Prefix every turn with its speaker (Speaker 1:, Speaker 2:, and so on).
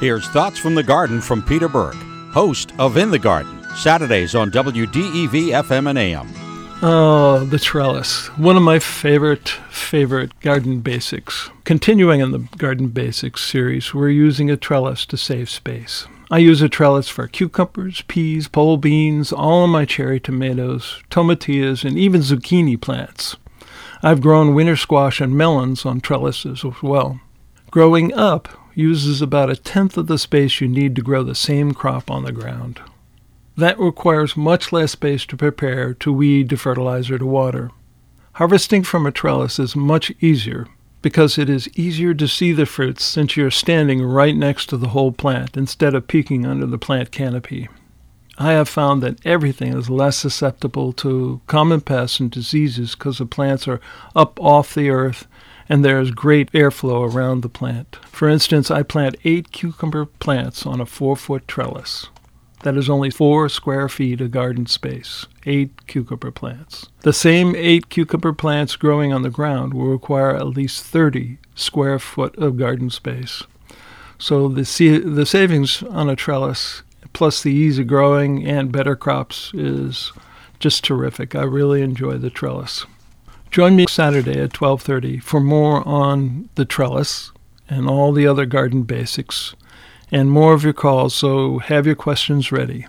Speaker 1: Here's Thoughts from the Garden from Peter Burke, host of In the Garden, Saturdays on WDEV FM and AM.
Speaker 2: Oh, the trellis. One of my favorite, favorite garden basics. Continuing in the garden basics series, we're using a trellis to save space. I use a trellis for cucumbers, peas, pole beans, all of my cherry tomatoes, tomatillos, and even zucchini plants. I've grown winter squash and melons on trellises as well. Growing up uses about a tenth of the space you need to grow the same crop on the ground. That requires much less space to prepare, to weed, to fertilizer, to water. Harvesting from a trellis is much easier because it is easier to see the fruits since you're standing right next to the whole plant instead of peeking under the plant canopy. I have found that everything is less susceptible to common pests and diseases because the plants are up off the earth and there is great airflow around the plant. For instance, I plant eight cucumber plants on a four foot trellis. That is only four square feet of garden space, eight cucumber plants. The same eight cucumber plants growing on the ground will require at least 30 square foot of garden space. So the, the savings on a trellis, plus the ease of growing and better crops, is just terrific. I really enjoy the trellis. Join me Saturday at 12:30 for more on the trellis and all the other garden basics and more of your calls, so have your questions ready.